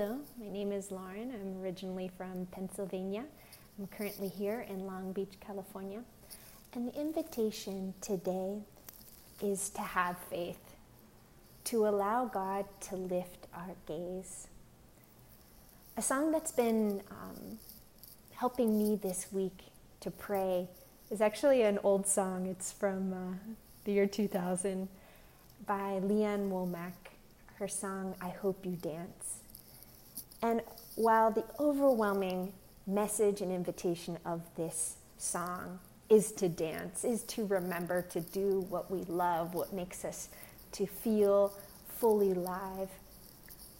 Hello, my name is Lauren. I'm originally from Pennsylvania. I'm currently here in Long Beach, California. And the invitation today is to have faith, to allow God to lift our gaze. A song that's been um, helping me this week to pray is actually an old song. It's from uh, the year 2000 by Lee Ann Womack, her song, I Hope You Dance. And while the overwhelming message and invitation of this song is to dance, is to remember to do what we love, what makes us to feel fully live.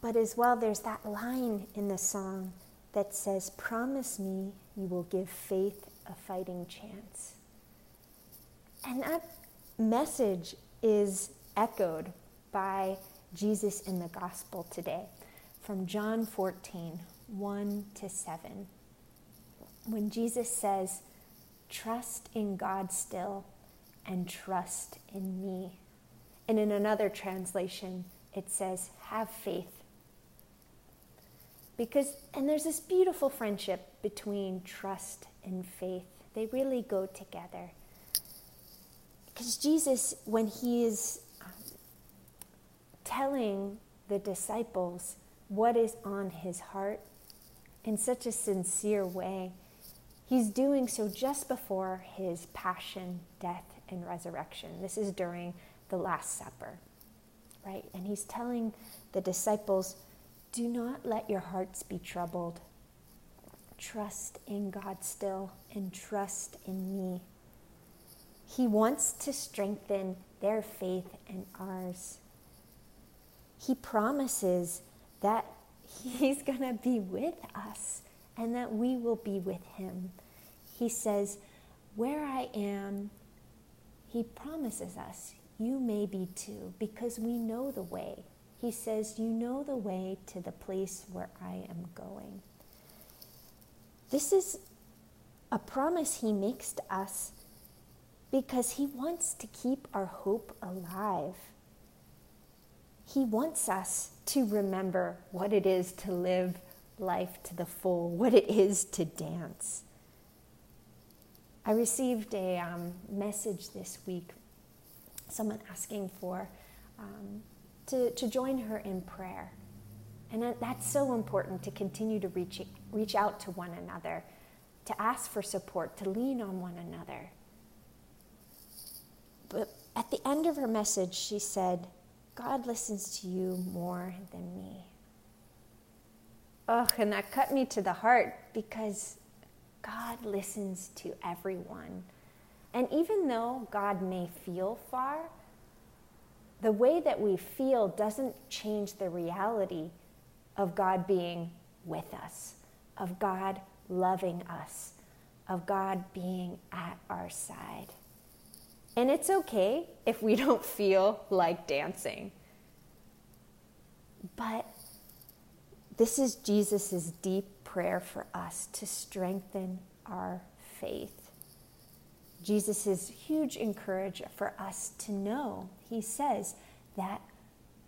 But as well, there's that line in the song that says, Promise me you will give faith a fighting chance. And that message is echoed by Jesus in the gospel today from John 14 1 to 7. When Jesus says, Trust in God still and trust in me. And in another translation, it says, Have faith. Because, and there's this beautiful friendship between trust and faith. They really go together. Because Jesus, when he is um, telling the disciples what is on his heart in such a sincere way, he's doing so just before his passion, death, and resurrection. This is during the Last Supper, right? And he's telling the disciples, do not let your hearts be troubled. Trust in God still and trust in me. He wants to strengthen their faith and ours. He promises that He's going to be with us and that we will be with Him. He says, Where I am, He promises us, you may be too, because we know the way. He says, You know the way to the place where I am going. This is a promise He makes to us because He wants to keep our hope alive. He wants us to remember what it is to live life to the full, what it is to dance. I received a um, message this week, someone asking for um, to, to join her in prayer. And that's so important to continue to reach, reach out to one another, to ask for support, to lean on one another. But at the end of her message, she said, God listens to you more than me. Ugh, and that cut me to the heart because God listens to everyone. And even though God may feel far, the way that we feel doesn't change the reality of God being with us, of God loving us, of God being at our side. And it's okay if we don't feel like dancing. But this is Jesus' deep prayer for us to strengthen our faith. Jesus' huge encouragement for us to know, he says, that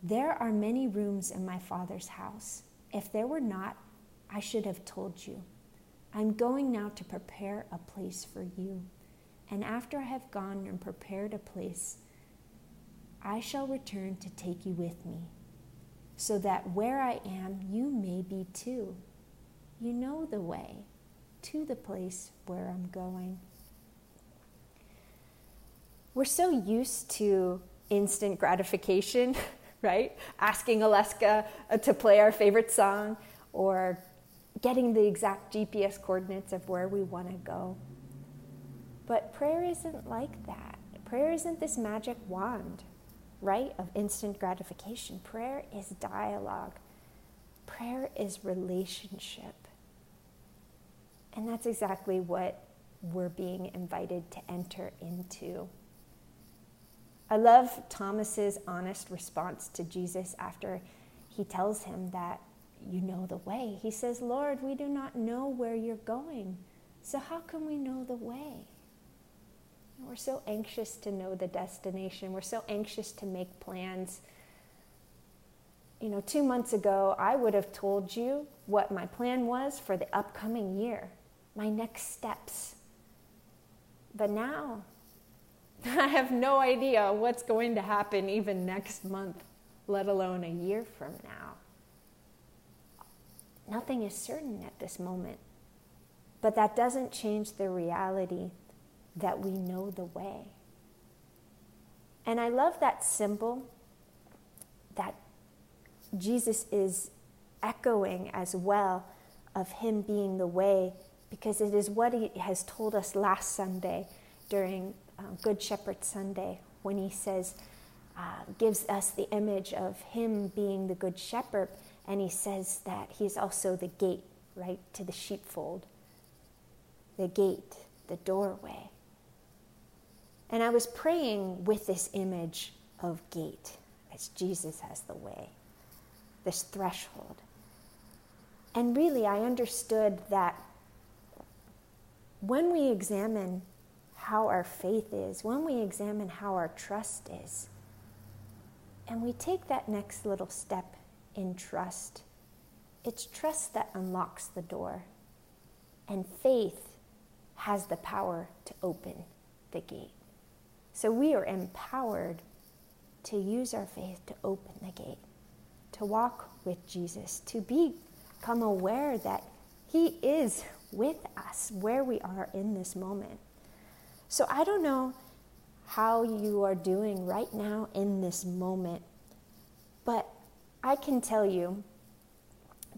there are many rooms in my Father's house. If there were not, I should have told you. I'm going now to prepare a place for you. And after I have gone and prepared a place, I shall return to take you with me, so that where I am, you may be too. You know the way to the place where I'm going. We're so used to instant gratification, right? Asking Alexa uh, to play our favorite song or getting the exact GPS coordinates of where we want to go. But prayer isn't like that. Prayer isn't this magic wand, right, of instant gratification. Prayer is dialogue, prayer is relationship. And that's exactly what we're being invited to enter into. I love Thomas's honest response to Jesus after he tells him that you know the way. He says, Lord, we do not know where you're going, so how can we know the way? We're so anxious to know the destination. We're so anxious to make plans. you know, two months ago, I would have told you what my plan was for the upcoming year, my next steps. But now, I have no idea what's going to happen even next month, let alone a year from now. Nothing is certain at this moment. But that doesn't change the reality that we know the way. And I love that symbol that Jesus is echoing as well of Him being the way, because it is what He has told us last Sunday during uh, Good Shepherd Sunday when He says, uh, gives us the image of Him being the Good Shepherd, and He says that He's also the gate, right, to the sheepfold. The gate, the doorway. And I was praying with this image of gate as Jesus has the way this threshold. And really, I understood that when we examine how our faith is, when we examine how our trust is, and we take that next little step in trust, it's trust that unlocks the door. And faith has the power to open the gate. So we are empowered to use our faith to open the gate to walk with Jesus, to become aware that He is with us where we are in this moment. So I don't know how you are doing right now in this moment, but I can tell you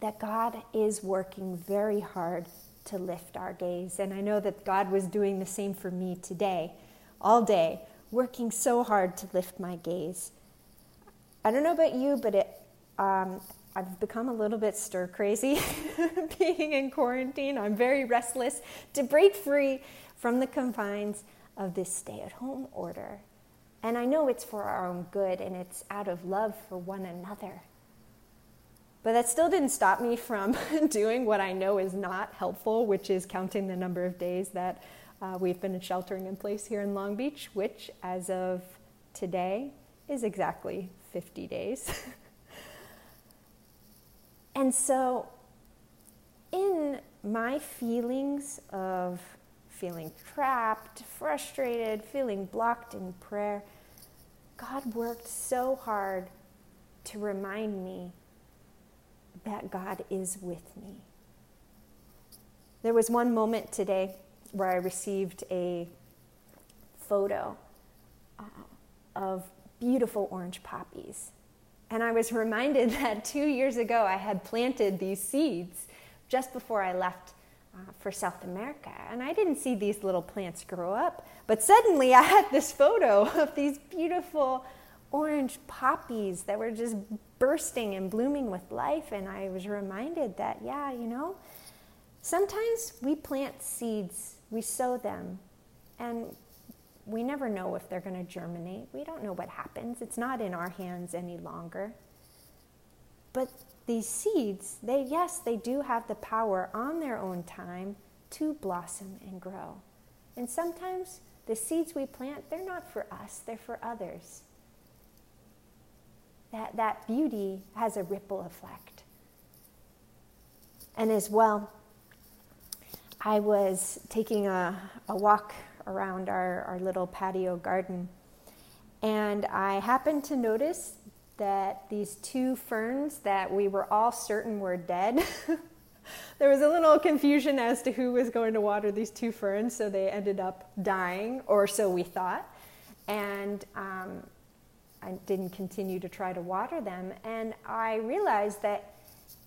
that God is working very hard to lift our gaze. And I know that God was doing the same for me today, all day, working so hard to lift my gaze. I don't know about you, but it um, I've become a little bit stir crazy being in quarantine. I'm very restless to break free from the confines of this stay at home order. And I know it's for our own good and it's out of love for one another. But that still didn't stop me from doing what I know is not helpful, which is counting the number of days that uh, we've been sheltering in place here in Long Beach, which as of today is exactly 50 days. And so, in my feelings of feeling trapped, frustrated, feeling blocked in prayer, God worked so hard to remind me that God is with me. There was one moment today where I received a photo uh, of beautiful orange poppies and I was reminded that two years ago I had planted these seeds just before I left uh, for South America. And I didn't see these little plants grow up. But suddenly I had this photo of these beautiful orange poppies that were just bursting and blooming with life. And I was reminded that, yeah, you know, sometimes we plant seeds, we sow them, and we never know if they're going to germinate. We don't know what happens. It's not in our hands any longer. But these seeds, they yes, they do have the power on their own time to blossom and grow. And sometimes the seeds we plant, they're not for us, they're for others. That that beauty has a ripple effect. And as well, I was taking a, a walk around our, our little patio garden. And I happened to notice that these two ferns that we were all certain were dead. there was a little confusion as to who was going to water these two ferns, so they ended up dying, or so we thought. And um, I didn't continue to try to water them. And I realized that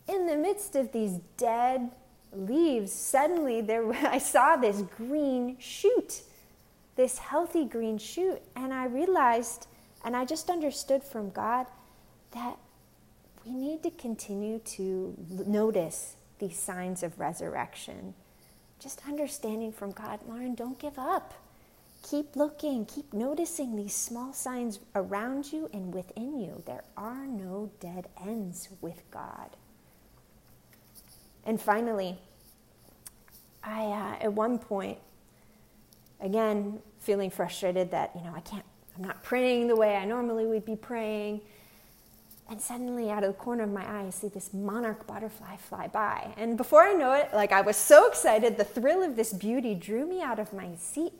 in the midst of these dead leaves, suddenly there, I saw this green shoot this healthy green shoot. And I realized, and I just understood from God that we need to continue to notice these signs of resurrection. Just understanding from God, Lauren, don't give up. Keep looking, keep noticing these small signs around you and within you. There are no dead ends with God. And finally, I uh, at one point again, feeling frustrated that, you know, I can't, I'm not praying the way I normally would be praying. And suddenly, out of the corner of my eye, I see this monarch butterfly fly by. And before I know it, like I was so excited, the thrill of this beauty drew me out of my seat.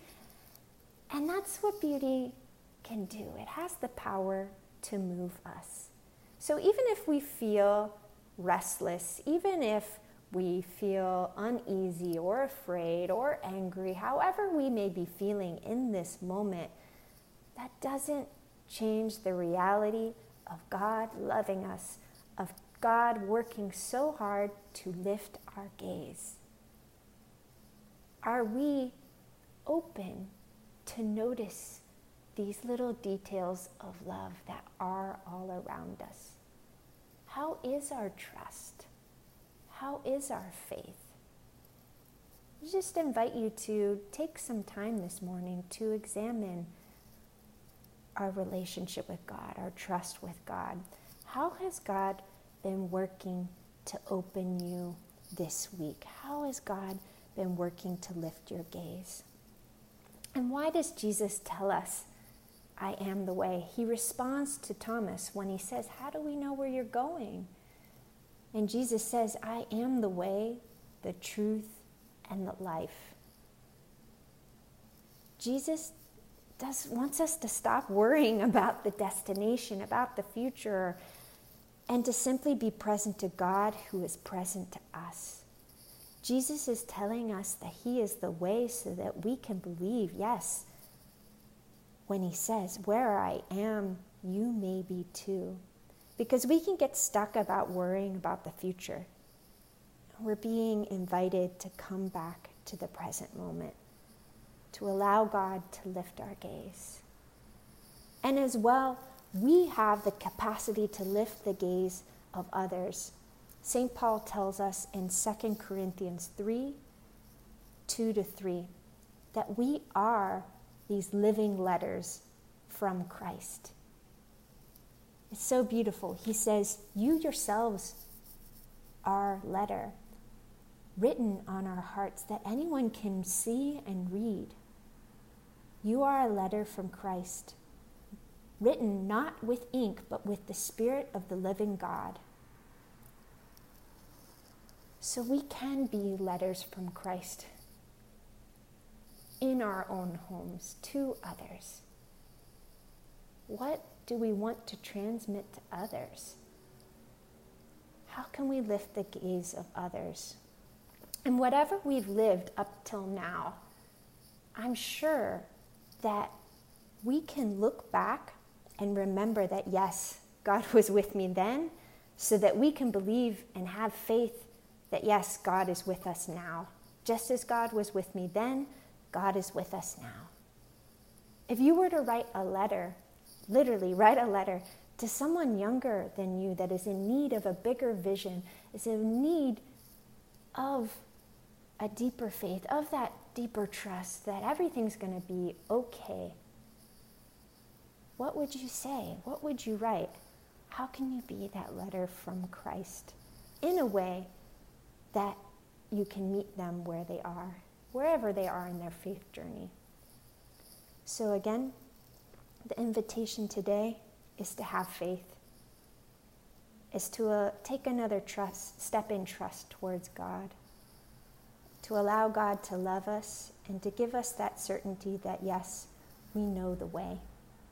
And that's what beauty can do it has the power to move us. So even if we feel restless, even if we feel uneasy or afraid or angry, however we may be feeling in this moment, that doesn't change the reality of God loving us, of God working so hard to lift our gaze? Are we open to notice these little details of love that are all around us? How is our trust? How is our faith? I just invite you to take some time this morning to examine our relationship with God, our trust with God. How has God been working to open you this week? How has God been working to lift your gaze? And why does Jesus tell us, I am the way? He responds to Thomas when he says, How do we know where you're going? And Jesus says, I am the way, the truth, and the life. Jesus does, wants us to stop worrying about the destination, about the future, and to simply be present to God who is present to us. Jesus is telling us that He is the way so that we can believe, yes, when He says, Where I am, you may be too. Because we can get stuck about worrying about the future. We're being invited to come back to the present moment to allow God to lift our gaze. And as well, we have the capacity to lift the gaze of others. St. Paul tells us in 2 Corinthians 3 2 to 3 that we are these living letters from Christ. It's so beautiful. He says, You yourselves are letter written on our hearts that anyone can see and read. You are a letter from Christ, written not with ink, but with the Spirit of the living God. So we can be letters from Christ in our own homes to others. What do we want to transmit to others? How can we lift the gaze of others? And whatever we've lived up till now, I'm sure that we can look back and remember that, yes, God was with me then, so that we can believe and have faith that, yes, God is with us now. Just as God was with me then, God is with us now. If you were to write a letter, literally write a letter to someone younger than you that is in need of a bigger vision, is in need of a deeper faith, of that deeper trust that everything's going to be okay, what would you say? What would you write? How can you be that letter from Christ in a way that you can meet them where they are, wherever they are in their faith journey? So, again, the invitation today is to have faith, is to uh, take another trust, step in trust towards God to allow God to love us and to give us that certainty that, yes, we know the way.